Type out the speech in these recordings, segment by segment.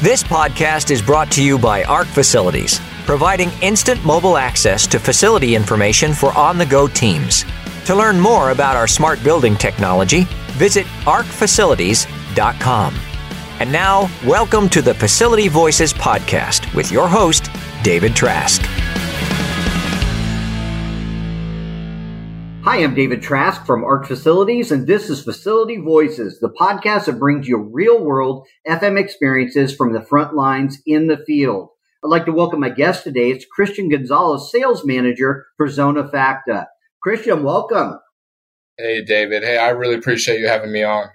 This podcast is brought to you by ARC Facilities, providing instant mobile access to facility information for on the go teams. To learn more about our smart building technology, visit arcfacilities.com. And now, welcome to the Facility Voices podcast with your host, David Trask. Hi, I'm David Trask from ARC Facilities, and this is Facility Voices, the podcast that brings you real world FM experiences from the front lines in the field. I'd like to welcome my guest today. It's Kristian Gonzalez, Sales Manager for Zona Facta. Kristian, welcome. Hey, David. Hey, I really appreciate you having me on.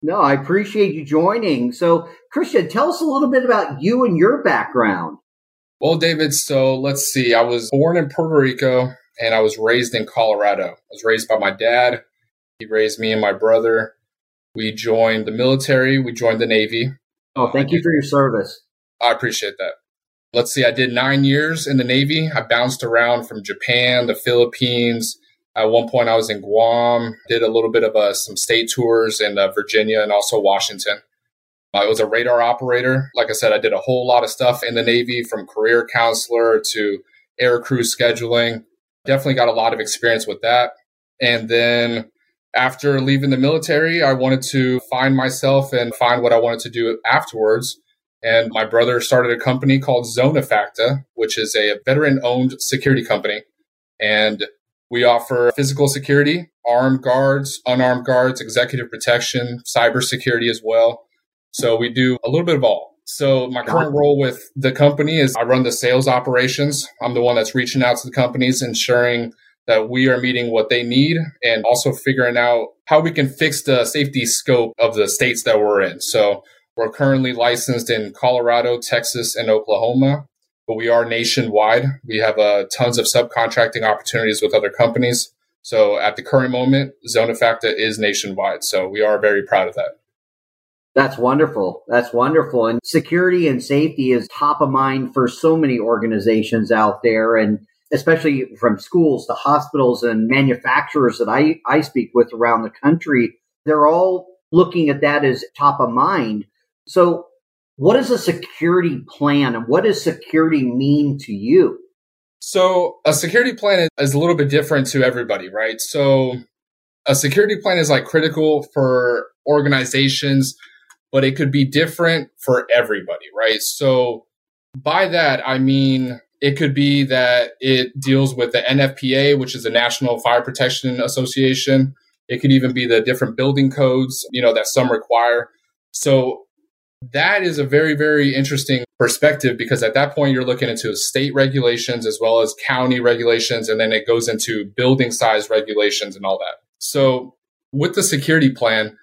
No, I appreciate you joining. So, Kristian, tell us a little bit about you and your background. Well, David, so let's see. I was born in Puerto Rico and I was raised in Colorado. I was raised by my dad. He raised me and my brother. We joined the military, we joined the Navy. Oh, thank you for your service. I appreciate that. Let's see, I did nine years in the Navy. I bounced around from Japan, the Philippines. At one point, I was in Guam, did a little bit of uh, some state tours in uh, Virginia and also Washington. I was a radar operator. Like I said, I did a whole lot of stuff in the Navy from career counselor to air crew scheduling definitely got a lot of experience with that. And then after leaving the military, I wanted to find myself and find what I wanted to do afterwards. And my brother started a company called Zona Facta, which is a veteran owned security company. And we offer physical security, armed guards, unarmed guards, executive protection, cybersecurity as well. So we do a little bit of all. So my current role with the company is I run the sales operations. I'm the one that's reaching out to the companies, ensuring that we are meeting what they need and also figuring out how we can fix the safety scope of the states that we're in. So we're currently licensed in Colorado, Texas, and Oklahoma, but we are nationwide. We have uh, tons of subcontracting opportunities with other companies. So at the current moment, Zona Facta is nationwide. So we are very proud of that. That's wonderful. That's wonderful. And security and safety is top of mind for so many organizations out there. And especially from schools to hospitals and manufacturers that I, I speak with around the country, they're all looking at that as top of mind. So, what is a security plan and what does security mean to you? So, a security plan is a little bit different to everybody, right? So, a security plan is like critical for organizations but it could be different for everybody, right? So by that, I mean, it could be that it deals with the NFPA, which is the National Fire Protection Association. It could even be the different building codes, you know, that some require. So that is a very, very interesting perspective because at that point you're looking into state regulations as well as county regulations, and then it goes into building size regulations and all that. So with the security plan,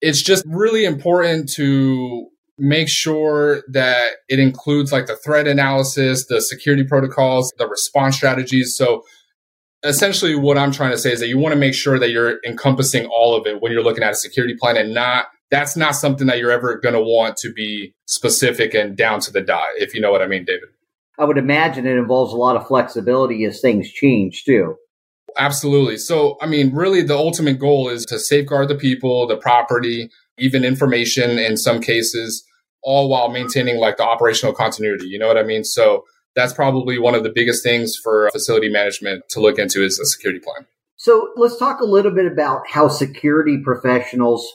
it's just really important to make sure that it includes like the threat analysis, the security protocols, the response strategies. So essentially what I'm trying to say is that you want to make sure that you're encompassing all of it when you're looking at a security plan and not that's not something that you're ever going to want to be specific and down to the dot, if you know what I mean, David. I would imagine it involves a lot of flexibility as things change too. Absolutely. So, I mean, really, the ultimate goal is to safeguard the people, the property, even information in some cases, all while maintaining like the operational continuity. You know what I mean? So, that's probably one of the biggest things for facility management to look into is a security plan. So, let's talk a little bit about how security professionals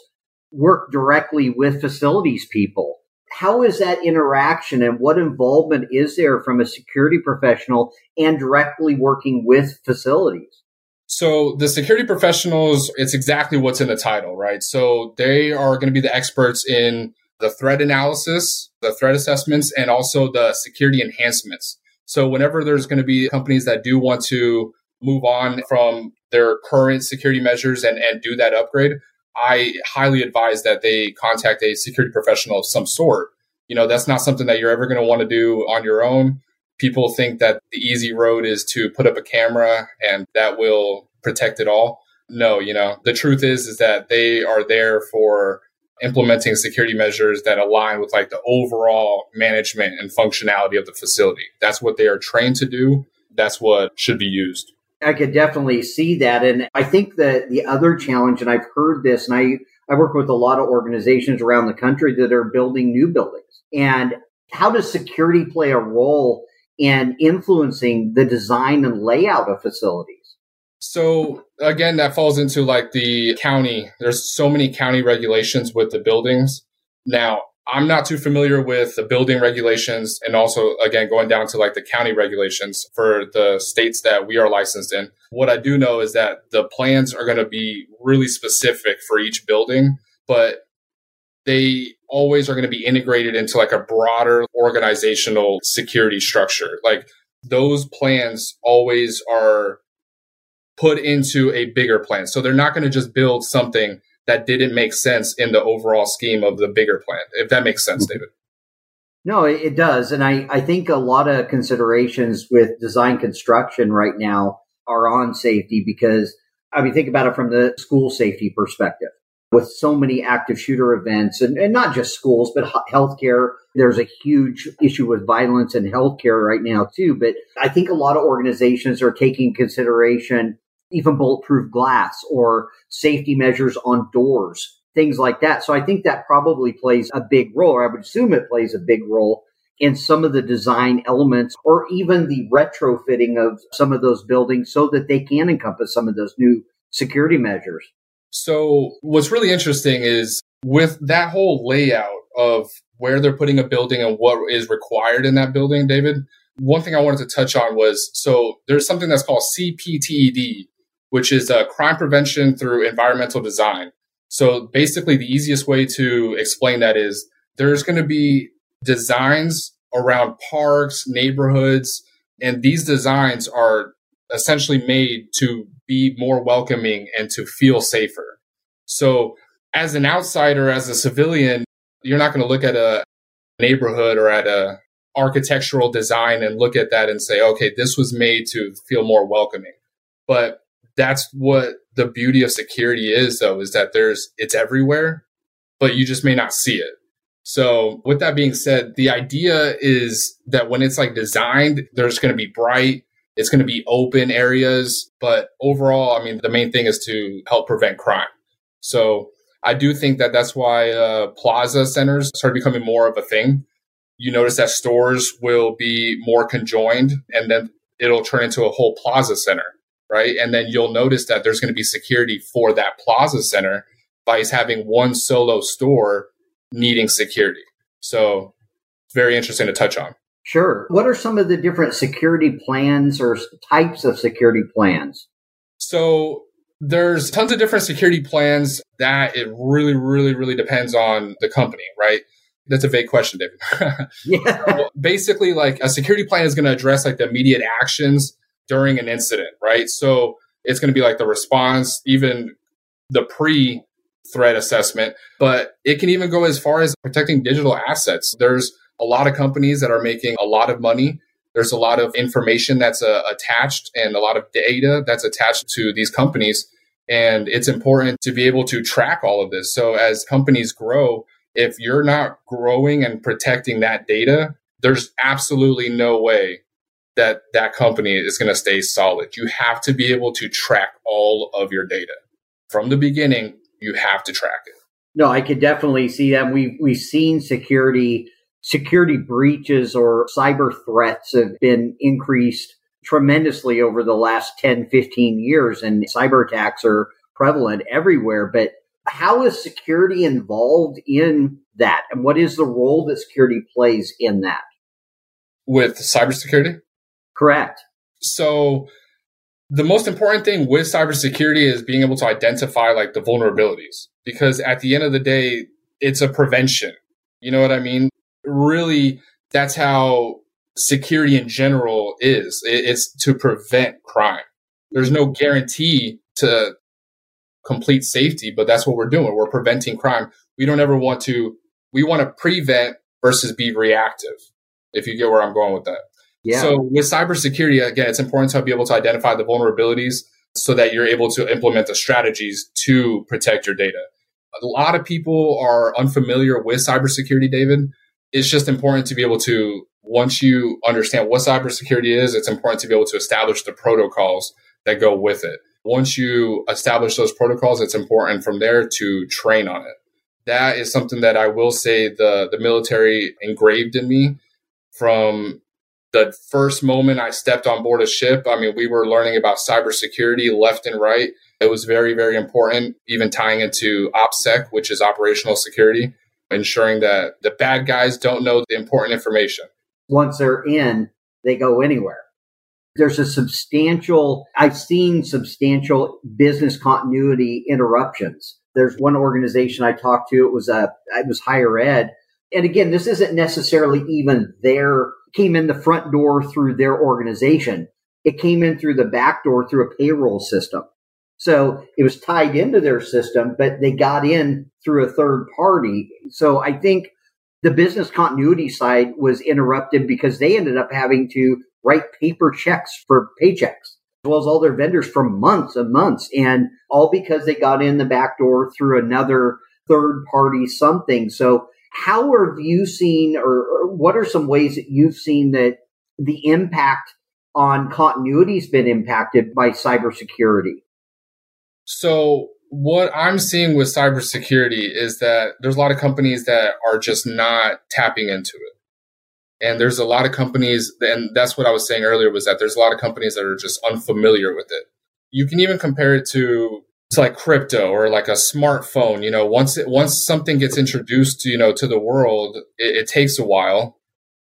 work directly with facilities people. How is that interaction and what involvement is there from a security professional and directly working with facilities? So the security professionals, it's exactly what's in the title, right? So they are going to be the experts in the threat analysis, the threat assessments, and also the security enhancements. So whenever there's going to be companies that do want to move on from their current security measures and, and do that upgrade, I highly advise that they contact a security professional of some sort. You know, that's not something that you're ever going to want to do on your own people think that the easy road is to put up a camera and that will protect it all. No, you know, the truth is is that they are there for implementing security measures that align with like the overall management and functionality of the facility. That's what they are trained to do. That's what should be used. I could definitely see that. And I think that the other challenge, and I've heard this, and I, I work with a lot of organizations around the country that are building new buildings. And how does security play a role in influencing the design and layout of facilities? So again, that falls into like the county. There's so many county regulations with the buildings. Now, I'm not too familiar with the building regulations and also, again, going down to like the county regulations for the states that we are licensed in. What I do know is that the plans are going to be really specific for each building, but they always are going to be integrated into like a broader organizational security structure. Like those plans always are put into a bigger plan. So they're not going to just build something that didn't make sense in the overall scheme of the bigger plan, if that makes sense, David. No, it does. And I, I think a lot of considerations with design construction right now are on safety because I mean, think about it from the school safety perspective with so many active shooter events and, and not just schools, but healthcare. There's a huge issue with violence in healthcare right now, too. But I think a lot of organizations are taking consideration even bulletproof glass or safety measures on doors, things like that. So I think that probably plays a big role, or I would assume it plays a big role in some of the design elements or even the retrofitting of some of those buildings so that they can encompass some of those new security measures. So what's really interesting is with that whole layout of where they're putting a building and what is required in that building, David, one thing I wanted to touch on was so there's something that's called CPTED, which is uh, crime prevention through environmental design. So basically, the easiest way to explain that is there's going to be designs around parks, neighborhoods, and these designs are essentially made to be more welcoming and to feel safer. So, as an outsider, as a civilian, you're not going to look at a neighborhood or at a architectural design and look at that and say, okay, this was made to feel more welcoming. But that's what the beauty of security is though is that there's it's everywhere but you just may not see it so with that being said the idea is that when it's like designed there's going to be bright it's going to be open areas but overall i mean the main thing is to help prevent crime so i do think that that's why uh, plaza centers started becoming more of a thing you notice that stores will be more conjoined and then it'll turn into a whole plaza center right? And then you'll notice that there's going to be security for that plaza center by having one solo store needing security. So, it's very interesting to touch on. Sure. What are some of the different security plans or types of security plans? So, there's tons of different security plans that it really, really, really depends on the company, right? That's a vague question, David. yeah. So basically, like a security plan is going to address like the immediate actions during an incident, right? So it's going to be like the response, even the pre threat assessment, but it can even go as far as protecting digital assets. There's a lot of companies that are making a lot of money. There's a lot of information that's uh, attached and a lot of data that's attached to these companies. And it's important to be able to track all of this. So as companies grow, if you're not growing and protecting that data, there's absolutely no way that that company is going to stay solid. You have to be able to track all of your data from the beginning. You have to track it. No, I could definitely see that. We've we've seen security security breaches or cyber threats have been increased tremendously over the last 10, 15 years, and cyber attacks are prevalent everywhere. But how is security involved in that, and what is the role that security plays in that? With cybersecurity? Correct. So the most important thing with cybersecurity is being able to identify like the vulnerabilities because at the end of the day, it's a prevention. You know what I mean? Really, that's how security in general is. It's to prevent crime. There's no guarantee to complete safety, but that's what we're doing. We're preventing crime. We don't ever want to, we want to prevent versus be reactive, if you get where I'm going with that. Yeah. So with cybersecurity, again, it's important to be able to identify the vulnerabilities so that you're able to implement the strategies to protect your data. A lot of people are unfamiliar with cybersecurity, David. It's just important to be able to, once you understand what cybersecurity is, it's important to be able to establish the protocols that go with it. once you establish those protocols, it's important from there to train on it. That is something that I will say the, the military engraved in me from the first moment I stepped on board a ship. I mean, we were learning about cybersecurity left and right. It was very, very important, even tying into OPSEC, which is operational security, ensuring that the bad guys don't know the important information. Once they're in, they go anywhere. There's a substantial, I've seen substantial business continuity interruptions. There's one organization I talked to, it was a, it was higher ed. And again, this isn't necessarily even their, came in the front door through their organization. It came in through the back door through a payroll system. So it was tied into their system, but they got in through a third party. So I think the business continuity side was interrupted because they ended up having to write paper checks for paychecks, as well as all their vendors for months and months. And all because they got in the back door through another third party something. So how have you seen, or, or what are some ways that you've seen that the impact on continuity has been impacted by cybersecurity? So what I'm seeing with cybersecurity is that there's a lot of companies that are just not tapping into it. And there's a lot of companies, and that's what I was saying earlier was that there's a lot of companies that are just unfamiliar with it. You can even compare it to, to like crypto or like a smartphone. You know, once it, once something gets introduced, you know, to the world, it, it takes a while.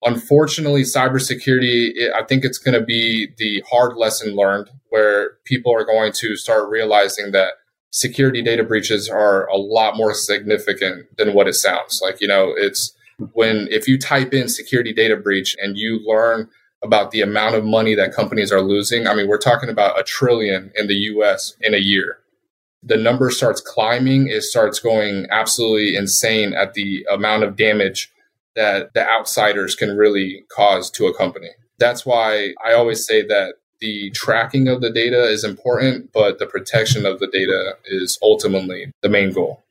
Unfortunately, cybersecurity, it, I think it's going to be the hard lesson learned where people are going to start realizing that security data breaches are a lot more significant than what it sounds like. You know, it's when if you type in security data breach and you learn about the amount of money that companies are losing, I mean, we're talking about a trillion in the US in a year. The number starts climbing, it starts going absolutely insane at the amount of damage that the outsiders can really cause to a company. That's why I always say that the tracking of the data is important, but the protection of the data is ultimately the main goal.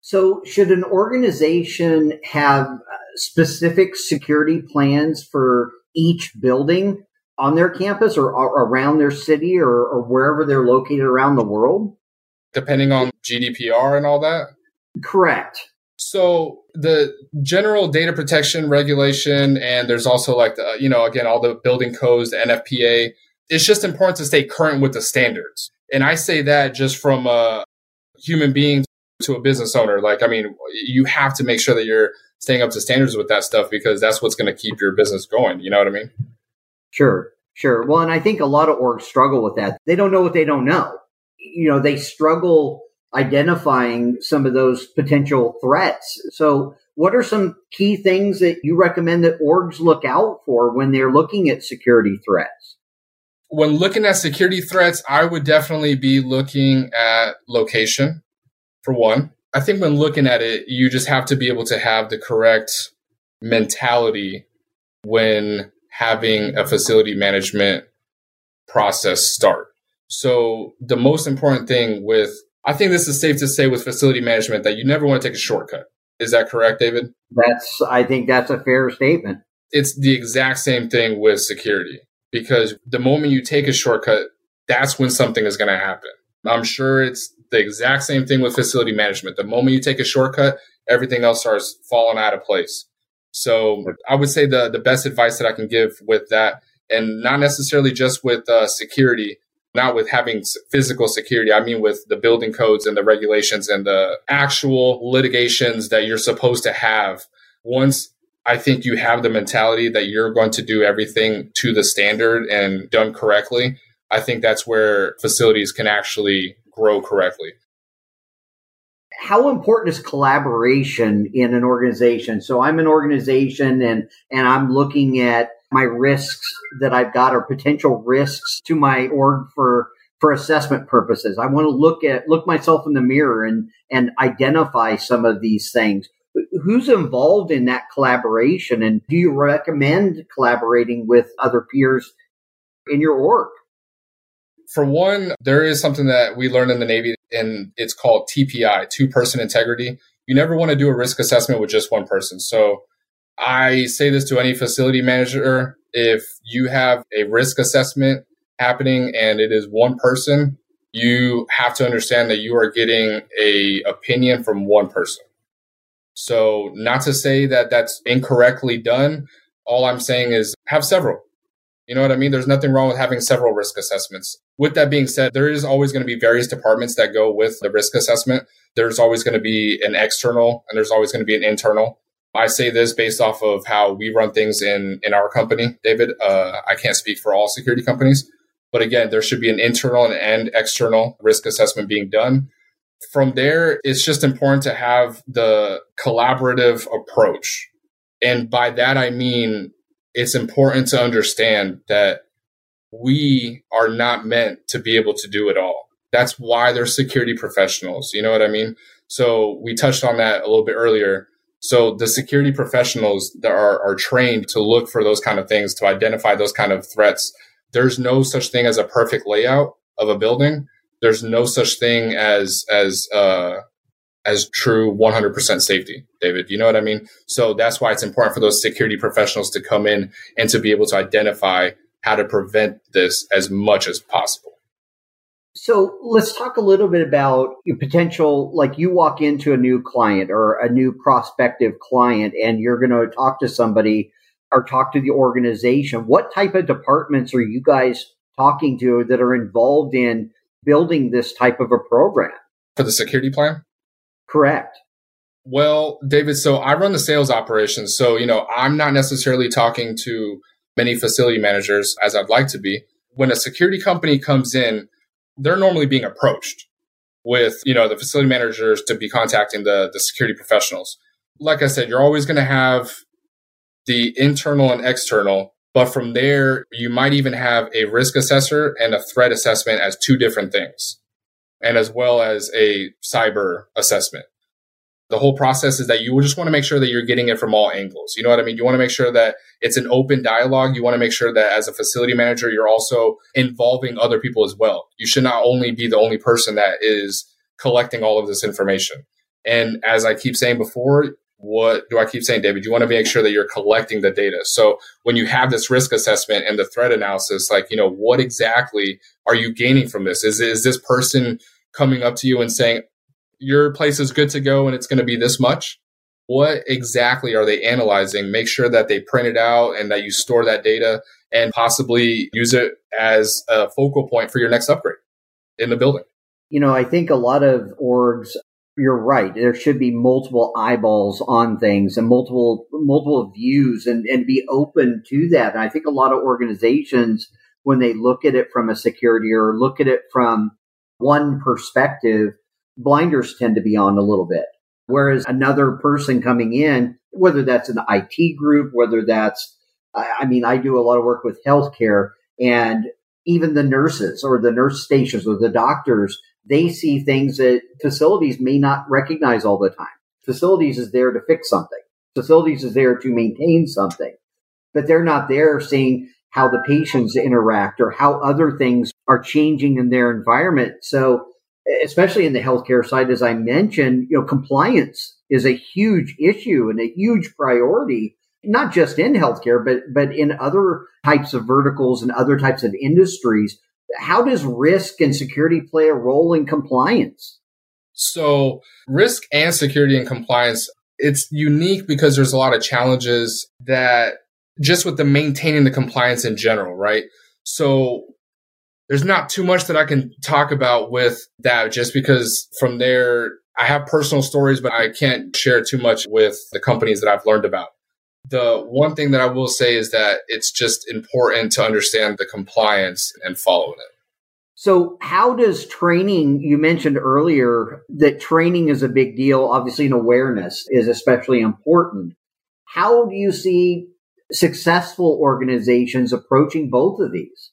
So, should an organization have uh, specific security plans for each building on their campus or, or around their city or, or wherever they're located around the world? Depending on GDPR and all that? Correct. So the general data protection regulation, and there's also like the, you know, again, all the building codes, the NFPA, it's just important to stay current with the standards. And I say that just from a human being to a business owner. Like, I mean, you have to make sure that you're staying up to standards with that stuff because that's what's going to keep your business going. You know what I mean? Sure, sure. Well, and I think a lot of orgs struggle with that. They don't know what they don't know. You know, they struggle identifying some of those potential threats. So, what are some key things that you recommend that orgs look out for when they're looking at security threats? When looking at security threats, I would definitely be looking at location for one. I think when looking at it, you just have to be able to have the correct mentality when having a facility management process start. So the most important thing with I think this is safe to say with facility management that you never want to take a shortcut. Is that correct, David? That's I think that's a fair statement. It's the exact same thing with security because the moment you take a shortcut, that's when something is going to happen. I'm sure it's the exact same thing with facility management. The moment you take a shortcut, everything else starts falling out of place. So I would say the the best advice that I can give with that, and not necessarily just with uh, security, not with having physical security. I mean with the building codes and the regulations and the actual litigations that you're supposed to have. Once I think you have the mentality that you're going to do everything to the standard and done correctly. I think that's where facilities can actually grow correctly. How important is collaboration in an organization? So I'm an organization and and I'm looking at my risks that I've got or potential risks to my org for for assessment purposes. I want to look at look myself in the mirror and and identify some of these things who's involved in that collaboration and do you recommend collaborating with other peers in your work? For one, there is something that we learned in the Navy and it's called TPI, two person integrity. You never want to do a risk assessment with just one person. So I say this to any facility manager. If you have a risk assessment happening and it is one person, you have to understand that you are getting a opinion from one person. So, not to say that that's incorrectly done. All I'm saying is have several. You know what I mean? There's nothing wrong with having several risk assessments. With that being said, there is always going to be various departments that go with the risk assessment. There's always going to be an external and there's always going to be an internal. I say this based off of how we run things in in our company, David. Uh, I can't speak for all security companies, but again, there should be an internal and external risk assessment being done. From there, it's just important to have the collaborative approach. And by that, I mean, it's important to understand that we are not meant to be able to do it all. That's why they're security professionals. You know what I mean? So we touched on that a little bit earlier so the security professionals that are, are trained to look for those kind of things, to identify those kind of threats. There's no such thing as a perfect layout of a building. There's no such thing as as uh, as true 100% safety, David. You know what I mean? So that's why it's important for those security professionals to come in and to be able to identify how to prevent this as much as possible. So let's talk a little bit about your potential. Like you walk into a new client or a new prospective client, and you're going to talk to somebody or talk to the organization. What type of departments are you guys talking to that are involved in building this type of a program? For the security plan? Correct. Well, David, so I run the sales operations. So, you know, I'm not necessarily talking to many facility managers as I'd like to be. When a security company comes in, they're normally being approached with you know the facility managers to be contacting the the security professionals like i said you're always going to have the internal and external but from there you might even have a risk assessor and a threat assessment as two different things and as well as a cyber assessment the whole process is that you just want to make sure that you're getting it from all angles. You know what I mean? You want to make sure that it's an open dialogue. You want to make sure that as a facility manager, you're also involving other people as well. You should not only be the only person that is collecting all of this information. And as I keep saying before, what do I keep saying, David? You want to make sure that you're collecting the data. So when you have this risk assessment and the threat analysis, like, you know, what exactly are you gaining from this? Is, is this person coming up to you and saying, your place is good to go and it's going to be this much. What exactly are they analyzing? Make sure that they print it out and that you store that data and possibly use it as a focal point for your next upgrade in the building. You know, I think a lot of orgs you're right. There should be multiple eyeballs on things and multiple multiple views and, and be open to that. And I think a lot of organizations, when they look at it from a security or look at it from one perspective, blinders tend to be on a little bit. Whereas another person coming in, whether that's an IT group, whether that's, I mean, I do a lot of work with healthcare and even the nurses or the nurse stations or the doctors, they see things that facilities may not recognize all the time. Facilities is there to fix something. Facilities is there to maintain something, but they're not there seeing how the patients interact or how other things are changing in their environment. So especially in the healthcare side, as I mentioned, you know, compliance is a huge issue and a huge priority, not just in healthcare, but but in other types of verticals and other types of industries. How does risk and security play a role in compliance? So, risk and security and compliance, it's unique because there's a lot of challenges that just with the maintaining the compliance in general, right? So, there's not too much that I can talk about with that just because from there, I have personal stories, but I can't share too much with the companies that I've learned about. The one thing that I will say is that it's just important to understand the compliance and following it. So, how does training? You mentioned earlier that training is a big deal. Obviously, and awareness is especially important. How do you see successful organizations approaching both of these?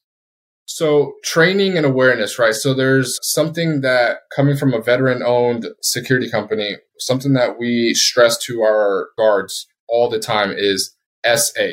So, training and awareness, right? So, there's something that coming from a veteran owned security company, something that we stress to our guards all the time is SA,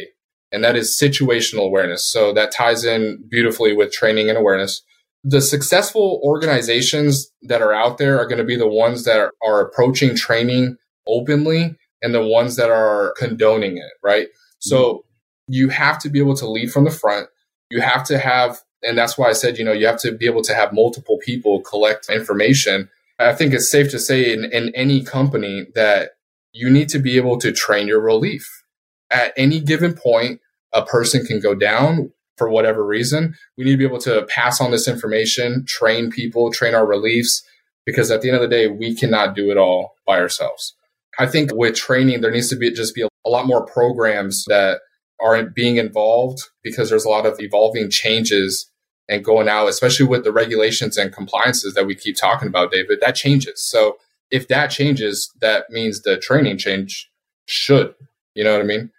and that is situational awareness. So, that ties in beautifully with training and awareness. The successful organizations that are out there are going to be the ones that are, are approaching training openly and the ones that are condoning it, right? Mm-hmm. So, you have to be able to lead from the front. You have to have And that's why I said, you know, you have to be able to have multiple people collect information. I think it's safe to say in, in any company that you need to be able to train your relief. At any given point, a person can go down for whatever reason. We need to be able to pass on this information, train people, train our reliefs, because at the end of the day, we cannot do it all by ourselves. I think with training, there needs to be just be a lot more programs that are being involved because there's a lot of evolving changes and going out, especially with the regulations and compliances that we keep talking about, David, that changes. So if that changes, that means the training change should. You know what I mean?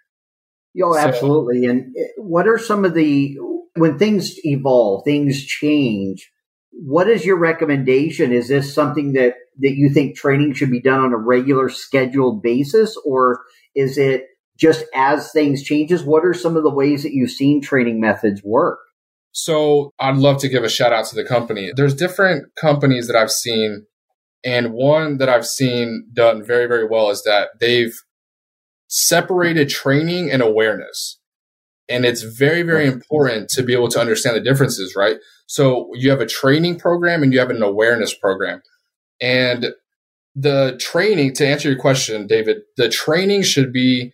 Yo, so, absolutely. And eh, what are some of the when things evolve, things change? What is your recommendation? Is this something that that you think training should be done on a regular scheduled basis, or is it just as things changes? What are some of the ways that you've seen training methods work? So I'd love to give a shout out to the company. There's different companies that I've seen, and one that I've seen done very, very well is that they've separated training and awareness. And it's very, very important to be able to understand the differences, right? So you have a training program and you have an awareness program. And the training, to answer your question, David, the training should be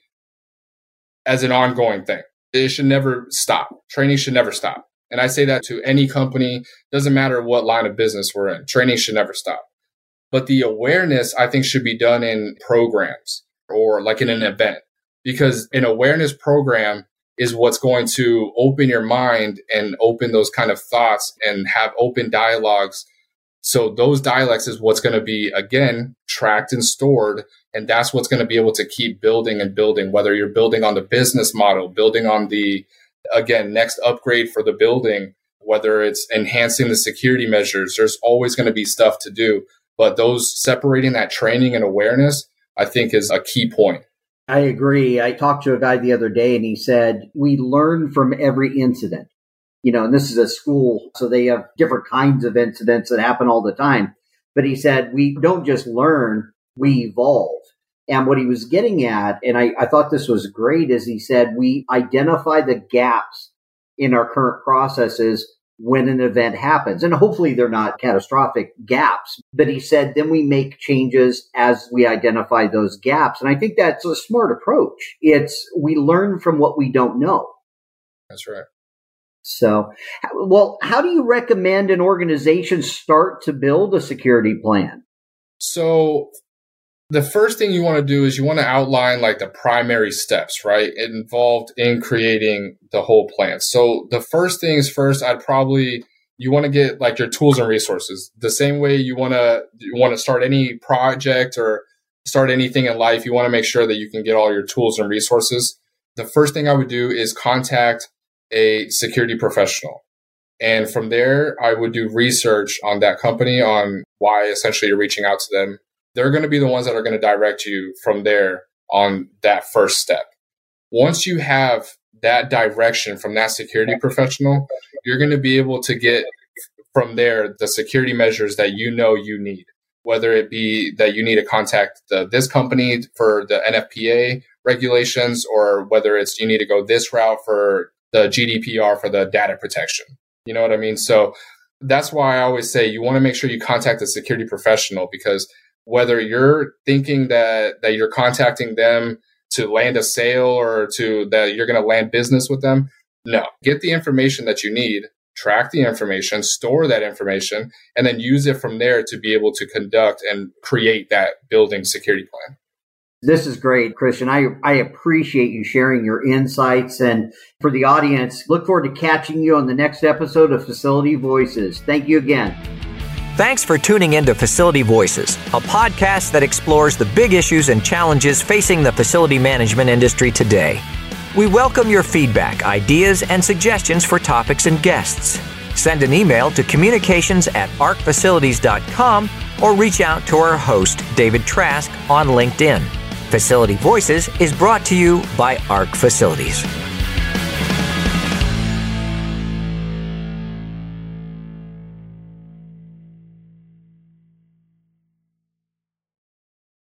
as an ongoing thing. It should never stop. Training should never stop. And I say that to any company, doesn't matter what line of business we're in, training should never stop. But the awareness, I think, should be done in programs or like in an mm-hmm. event because an awareness program is what's going to open your mind and open those kind of thoughts and have open dialogues so those dialects is what's going to be again tracked and stored. And that's what's going to be able to keep building and building, whether you're building on the business model, building on the, again, next upgrade for the building, whether it's enhancing the security measures, there's always going to be stuff to do. But those separating that training and awareness, I think is a key point. I agree. I talked to a guy the other day and he said, we learn from every incident you know, and this is a school, so they have different kinds of incidents that happen all the time. But he said, we don't just learn, we evolve. And what he was getting at, and I, I thought this was great, is he said, we identify the gaps in our current processes when an event happens. And hopefully they're not catastrophic gaps. But he said, then we make changes as we identify those gaps. And I think that's a smart approach. It's we learn from what we don't know. That's right. So, well, how do you recommend an organization start to build a security plan? So, the first thing you want to do is you want to outline like the primary steps, right? Involved in creating the whole plan. So, the first things first, I'd probably you want to get like your tools and resources. The same way you want to you want to start any project or start anything in life, you want to make sure that you can get all your tools and resources. The first thing I would do is contact a security professional. And from there, I would do research on that company on why essentially you're reaching out to them. They're going to be the ones that are going to direct you from there on that first step. Once you have that direction from that security professional, you're going to be able to get from there the security measures that you know you need, whether it be that you need to contact the, this company for the NFPA regulations or whether it's you need to go this route for the GDPR for the data protection. You know what I mean? So that's why I always say you want to make sure you contact a security professional because whether you're thinking that that you're contacting them to land a sale or to that you're going to land business with them, no. Get the information that you need, track the information, store that information, and then use it from there to be able to conduct and create that building security plan. This is great, Kristian. I, I appreciate you sharing your insights. And for the audience, look forward to catching you on the next episode of Facility Voices. Thank you again. Thanks for tuning in to Facility Voices, a podcast that explores the big issues and challenges facing the facility management industry today. We welcome your feedback, ideas, and suggestions for topics and guests. Send an email to communications at arcfacilities.com or reach out to our host, David Trask, on LinkedIn. Facility Voices is brought to you by ARC Facilities.